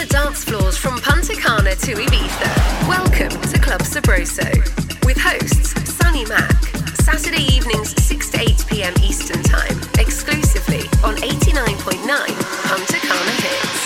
the dance floors from Punta Cana to Ibiza. Welcome to Club Sabroso with hosts Sunny Mac. Saturday evenings 6 to 8 p.m. Eastern Time, exclusively on 89.9 Punta Cana Hits.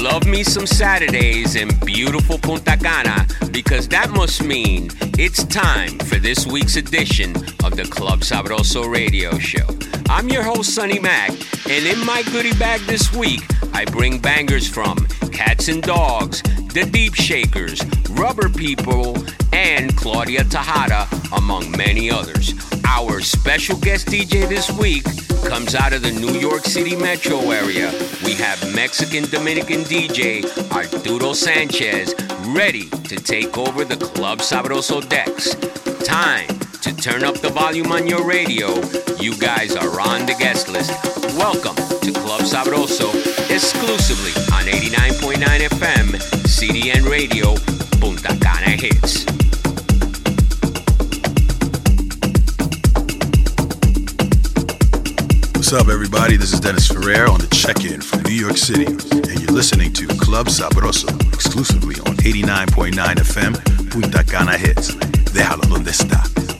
Love me some Saturdays in beautiful Punta Cana because that must mean it's time for this week's edition of the Club Sabroso radio show. I'm your host, Sunny Mac, and in my goodie bag this week, I bring bangers from Catz 'n Dogz, The Deepshakerz, Rubber People, and Claudia Tejeda, among many others. Our special guest DJ this week comes out of the New York City metro area. We have Mexican Dominican DJ Arturo Sanchez ready to take over the Club Sabroso decks. Time to turn up the volume on your radio. You guys are on the guest list. Welcome to Club Sabroso, exclusively on 89.9 FM, CDN Radio, Punta Cana Hits. What's up, everybody? This is Dennis Ferrer on the check-in from New York City, and you're listening to Club Sabroso, exclusively on 89.9 FM, Punta Cana Hits. Déjalo donde está.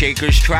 Shakers track,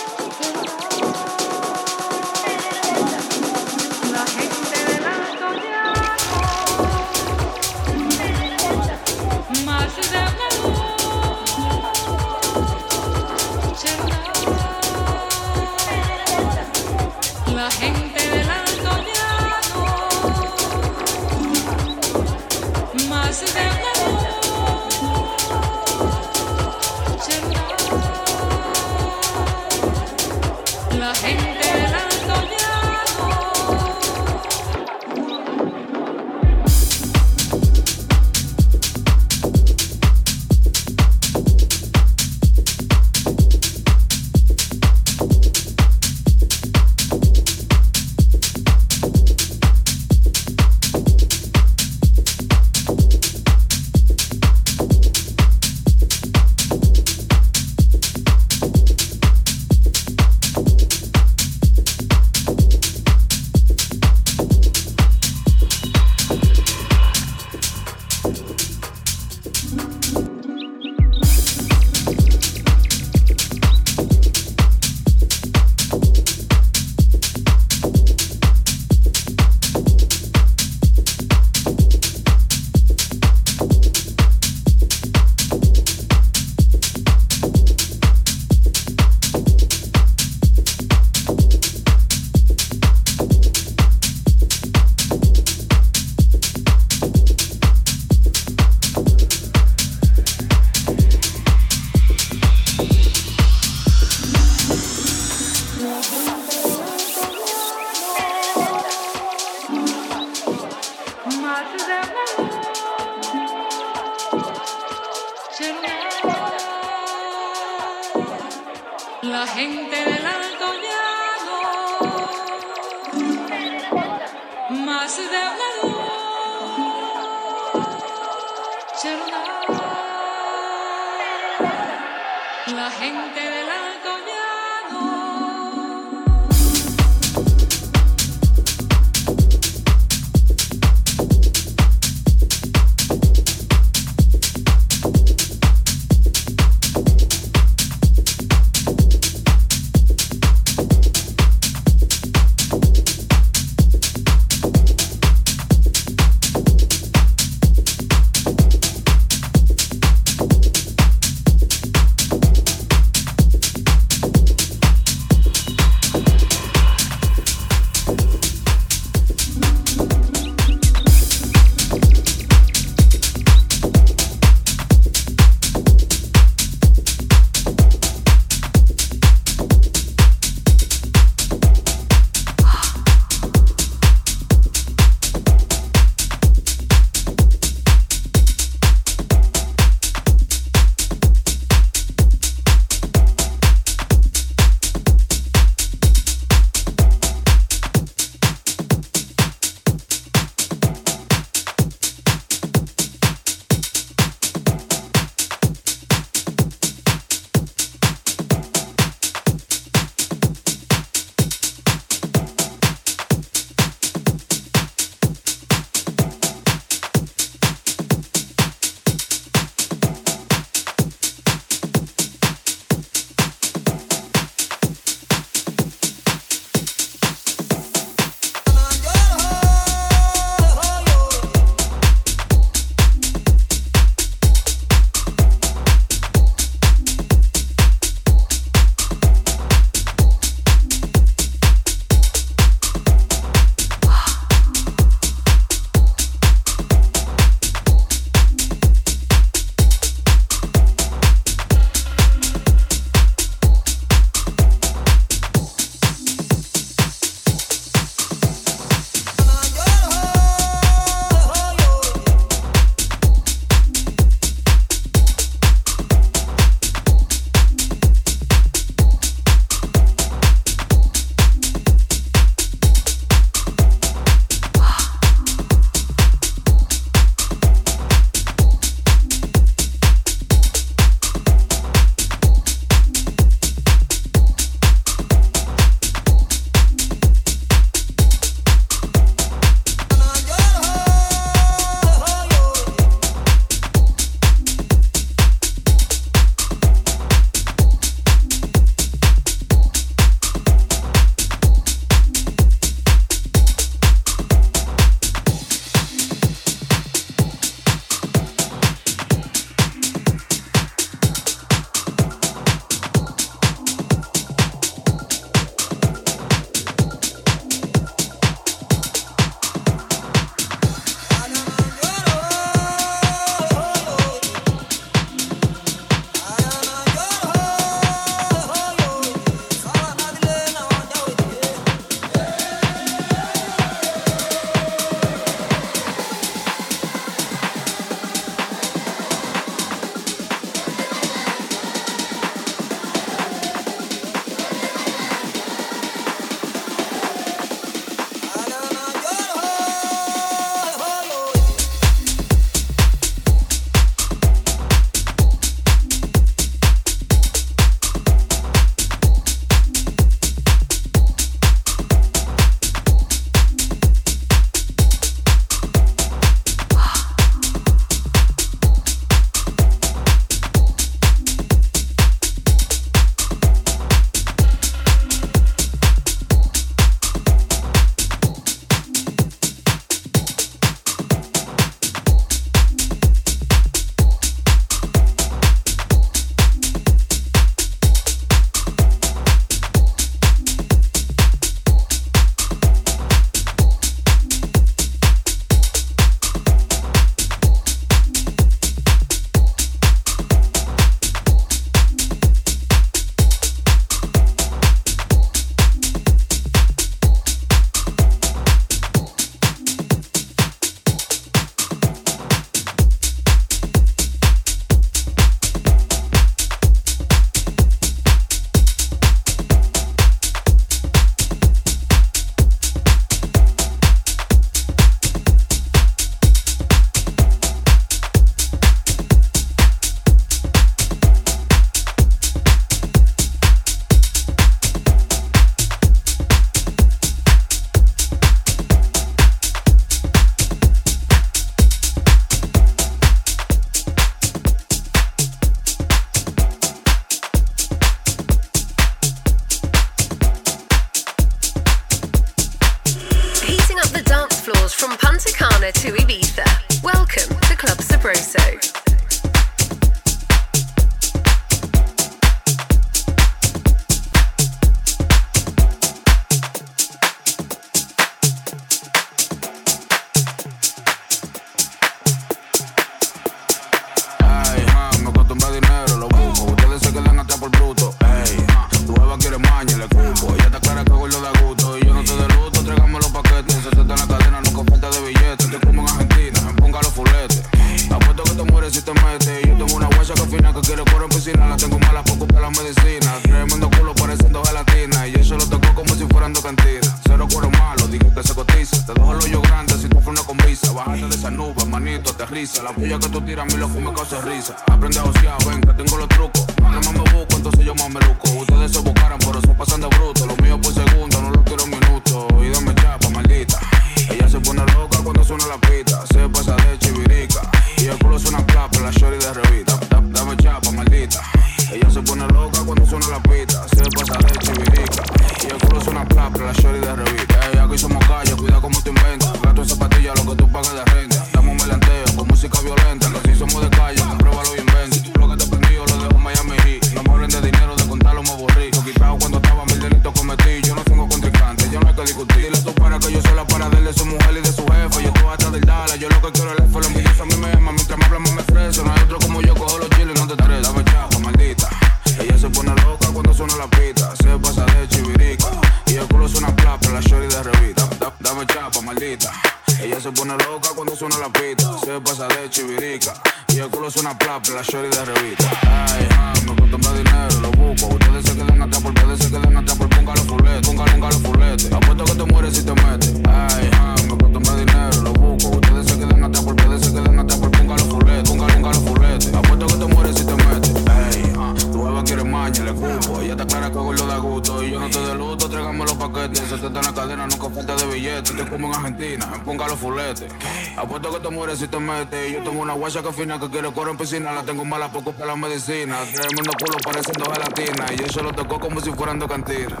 oficina. Todo el mundo culo pareciendo gelatina. Y yo lo tocó como si fueran dos cantinas.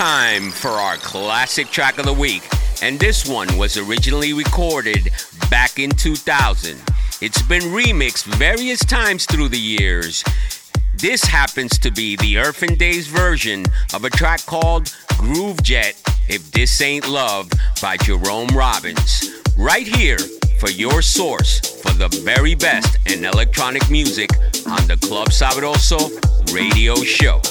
Time for our classic track of the week, and this one was originally recorded back in 2000. It's been remixed various times through the years. This happens to be the Earth n Days version of a track called Groovejet If This Ain't Love by Jerome Robins. Right here for your source for the very best in electronic music on the Club Sabroso radio show.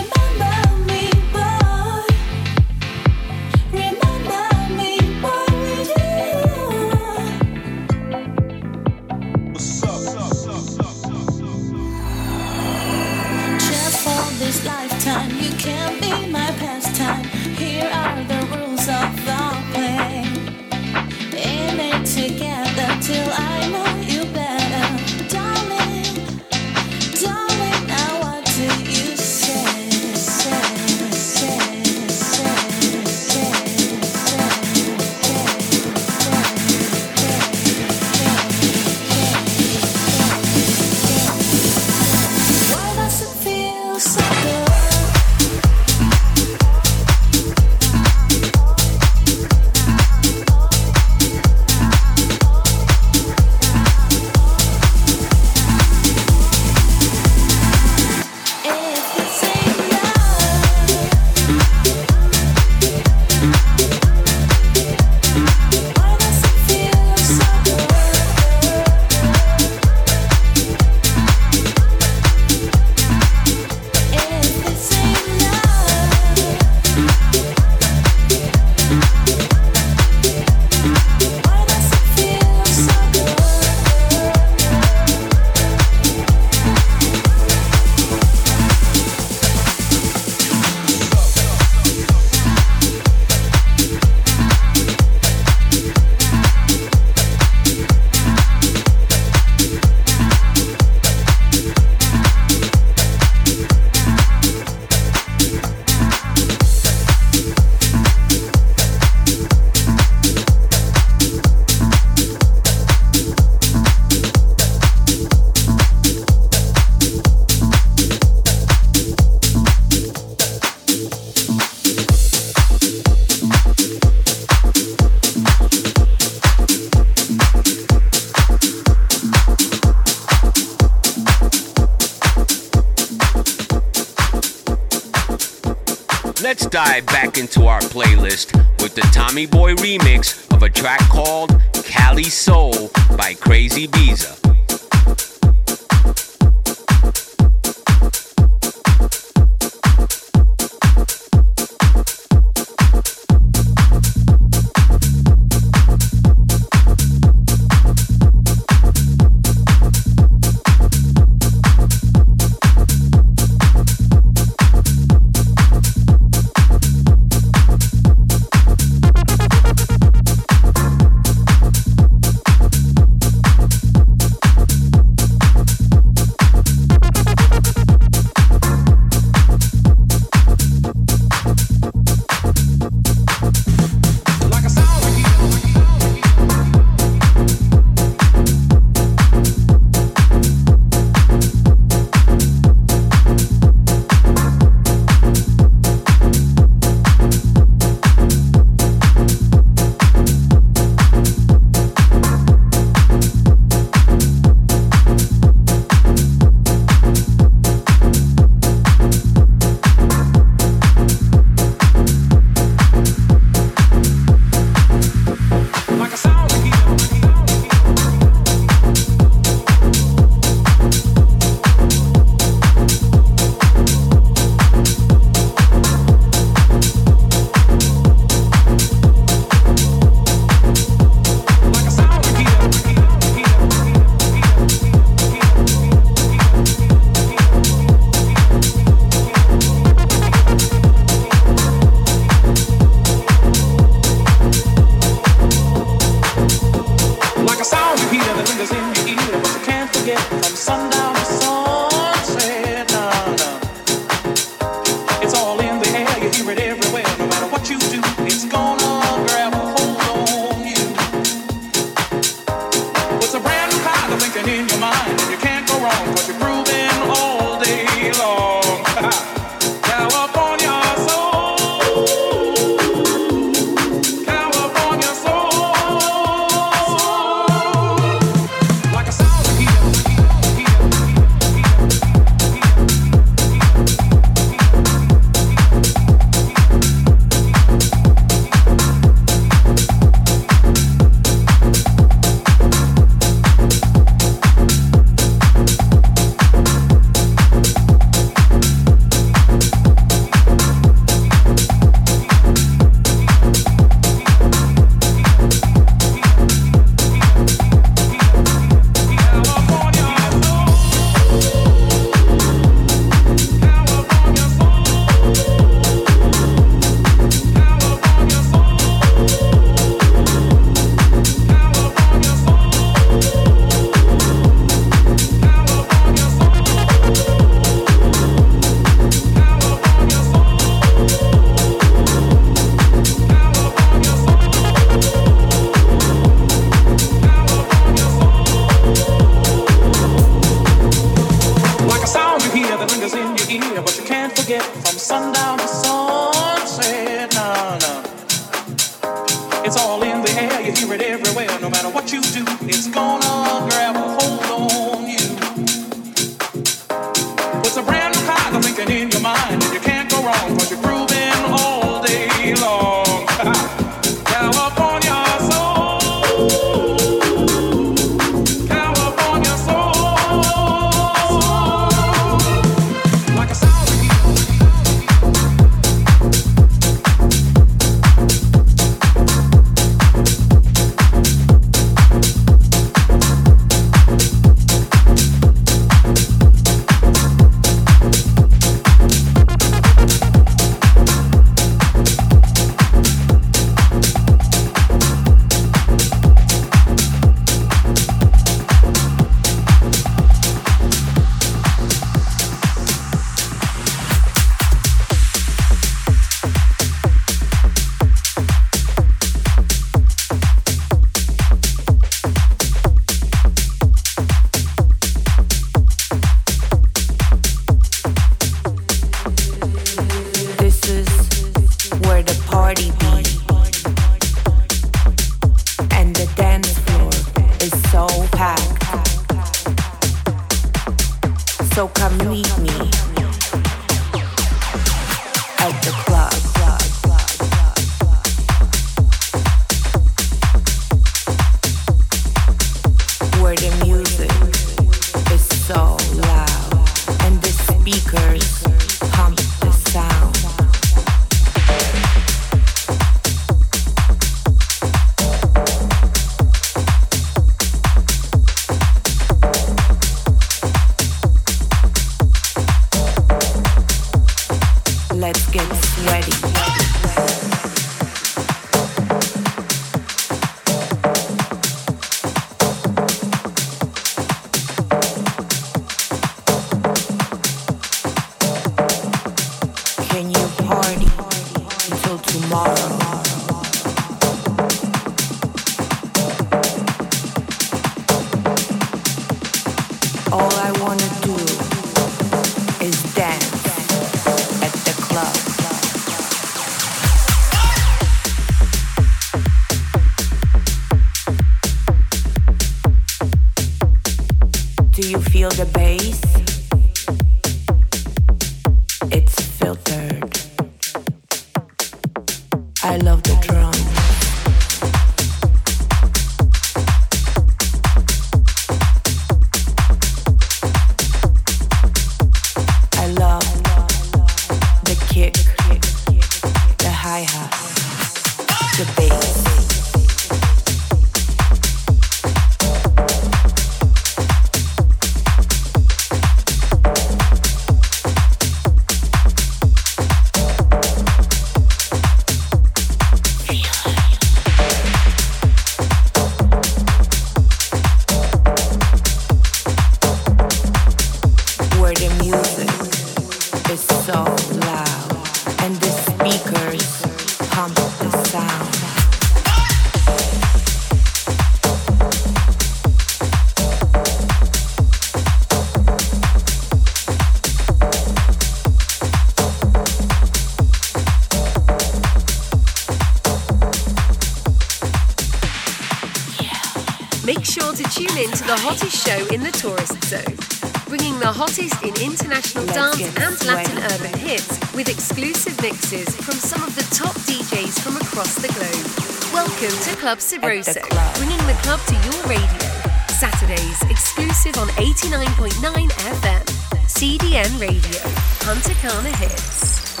Club Sabroso, bringing the club to your radio. Saturdays, exclusive on 89.9 FM. CDN Radio, Punta Cana Hits.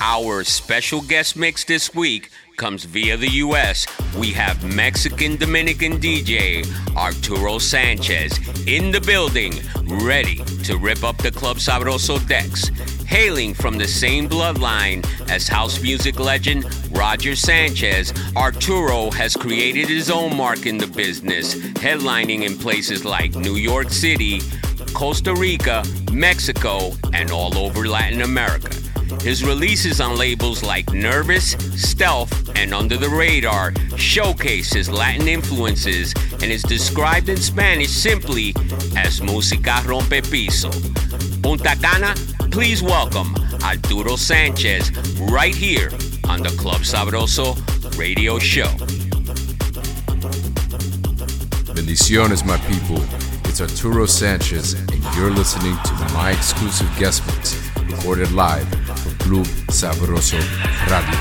Our special guest mix this week comes via the US. We have Mexican Dominican DJ Arturo Sanchez in the building, ready to rip up the Club Sabroso decks. Hailing from the same bloodline as house music legend Roger Sanchez, Arturo has created his own mark in the business, headlining in places like New York City, Costa Rica, Mexico, and all over Latin America. His releases on labels like Nervous, Stealth, and Under the Radar showcase his Latin influences and is described in Spanish simply as Música Rompepiso. Punta Cana Please welcome Arturo Sanchez right here on the Club Sabroso radio show. Bendiciones, my people. It's Arturo Sanchez, and you're listening to my exclusive guest mix recorded live for Club Sabroso Radio,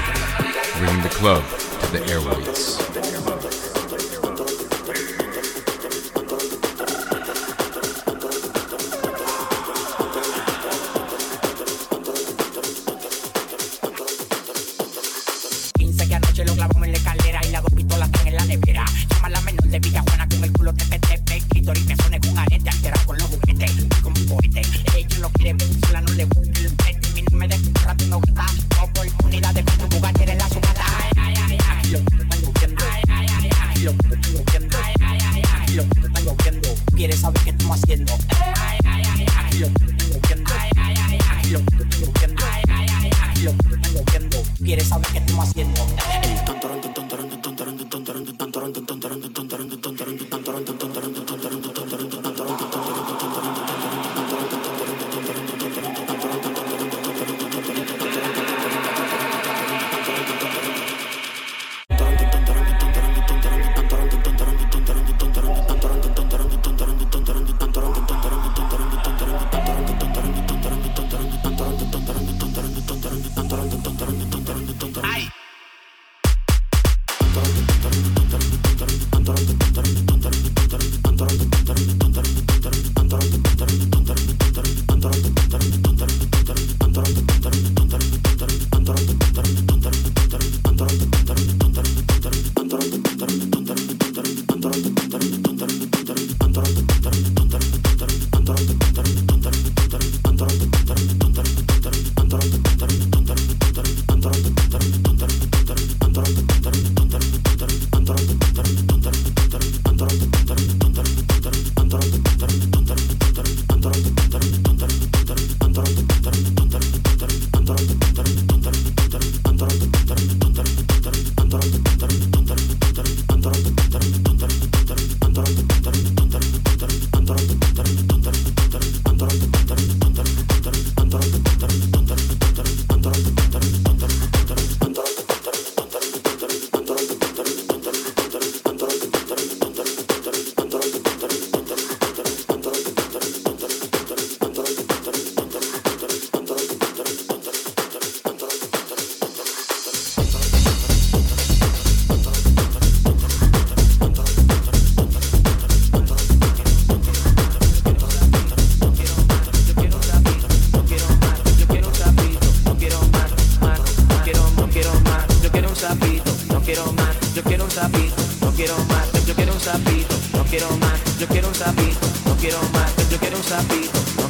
bringing the club to the airways.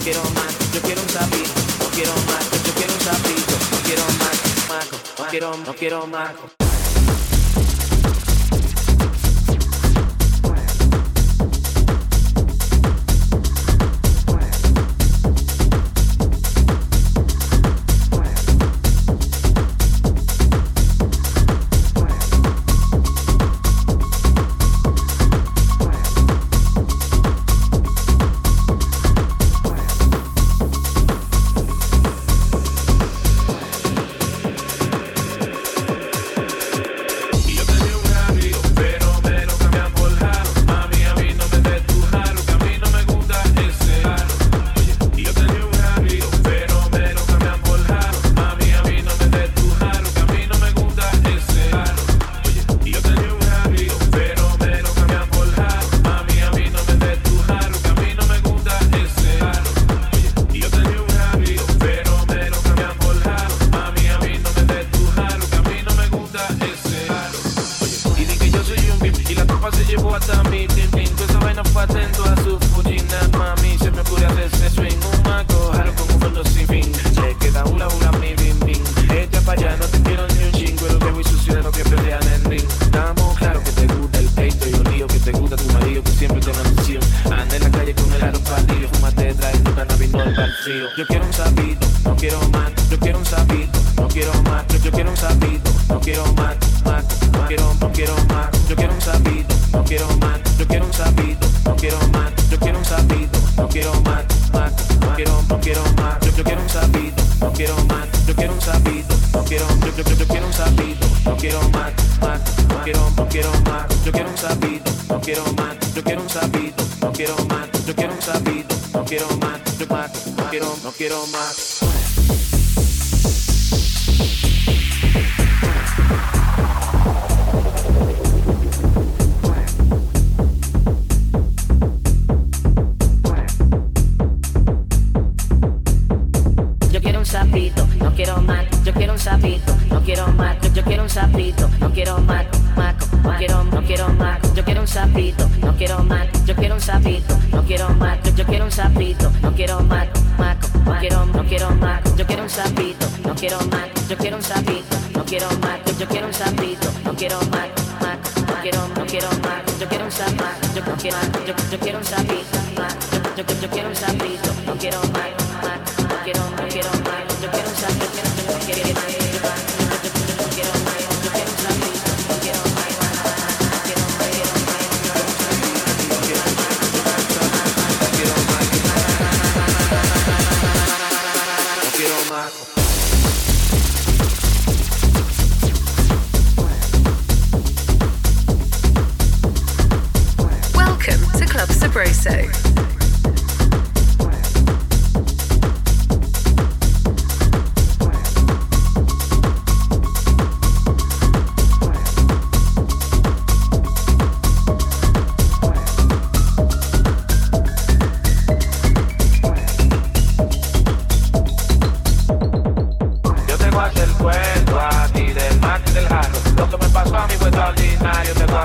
Quiero más, yo quiero un sapito, no quiero más, yo quiero un sapito, no quiero más, maco, no quiero, no quiero más.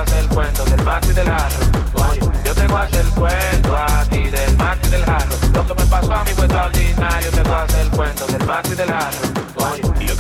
hace el cuento del mate y del jarro. Yo tengo hace el cuento a ti del mate y del jarro. Lo que me pasó a mí fue extraordinario. Yo tengo hace el cuento del mate y del jarro. Yo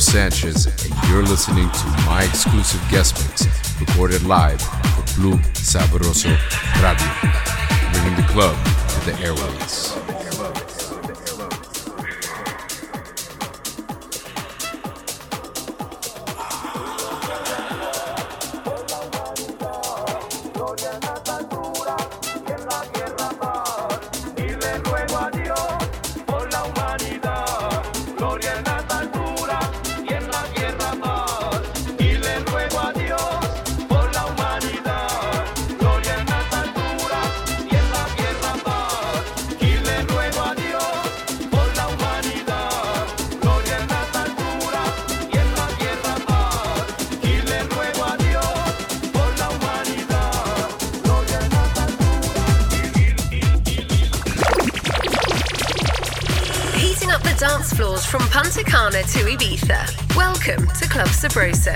Sanchez, and you're listening to my exclusive guest mix recorded live for Club Sabroso Radio, bringing the club to the airways. Sabroso.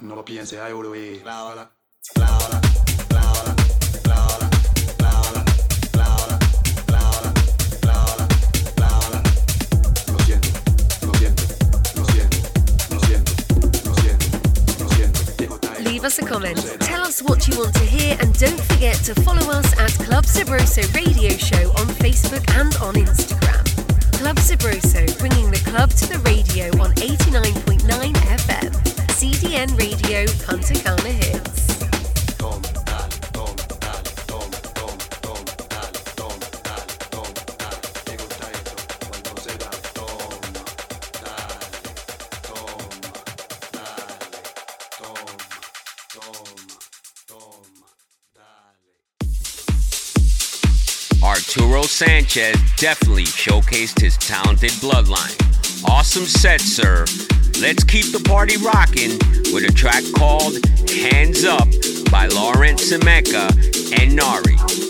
no lo piense, ay, showcased his talented bloodline. Awesome set, sir. Let's keep the party rocking with a track called Hands Up by Lawrence Simeca and Nari.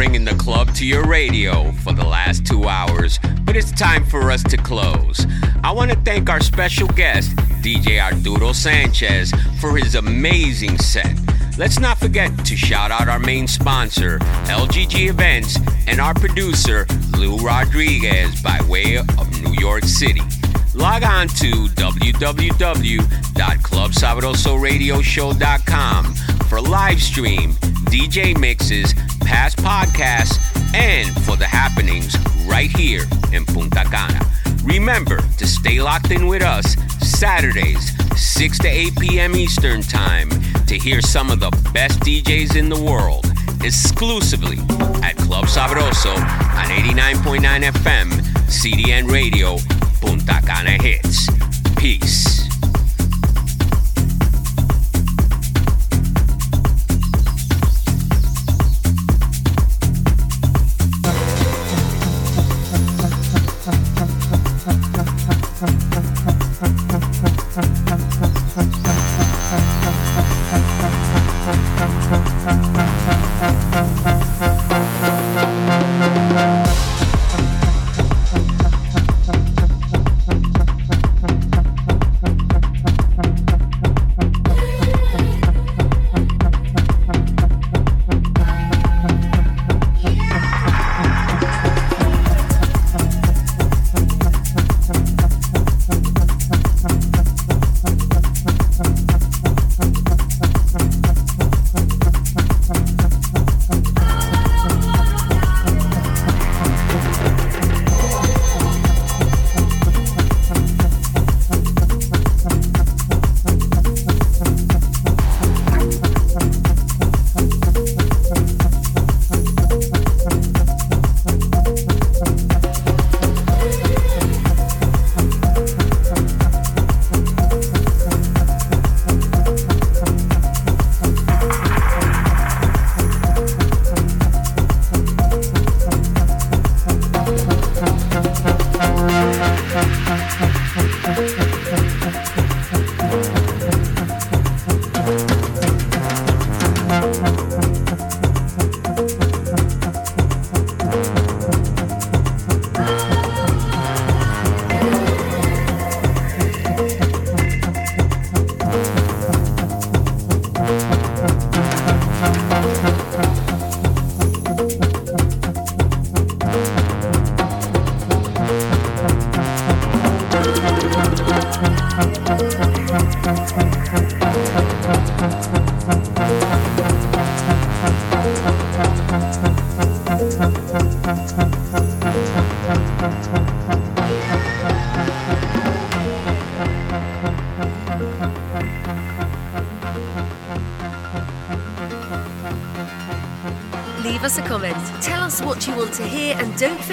Bringing the club to your radio for the last two hours, but it's time for us to close. I want to thank our special guest, DJ Arturo Sanchez, for his amazing set. Let's not forget to shout out our main sponsor, LGG Events, and our producer, Lou Rodriguez, by way of New York City. Log on to www.clubsabrosoradioshow.com for live stream, DJ mixes, past podcasts, and for the happenings right here in Punta Cana. Remember to stay locked in with us Saturdays, 6 to 8 p.m. Eastern Time to hear some of the best DJs in the world exclusively at Club Sabroso on 89.9 FM, CDN Radio, Punta Cana Hits. Peace.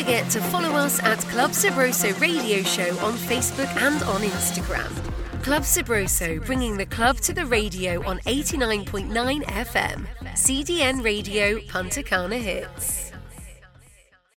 Forget to follow us at Club Sabroso Radio Show on Facebook and on Instagram. Club Sabroso, bringing the club to the radio on 89.9 FM. CDN Radio, Punta Cana Hits.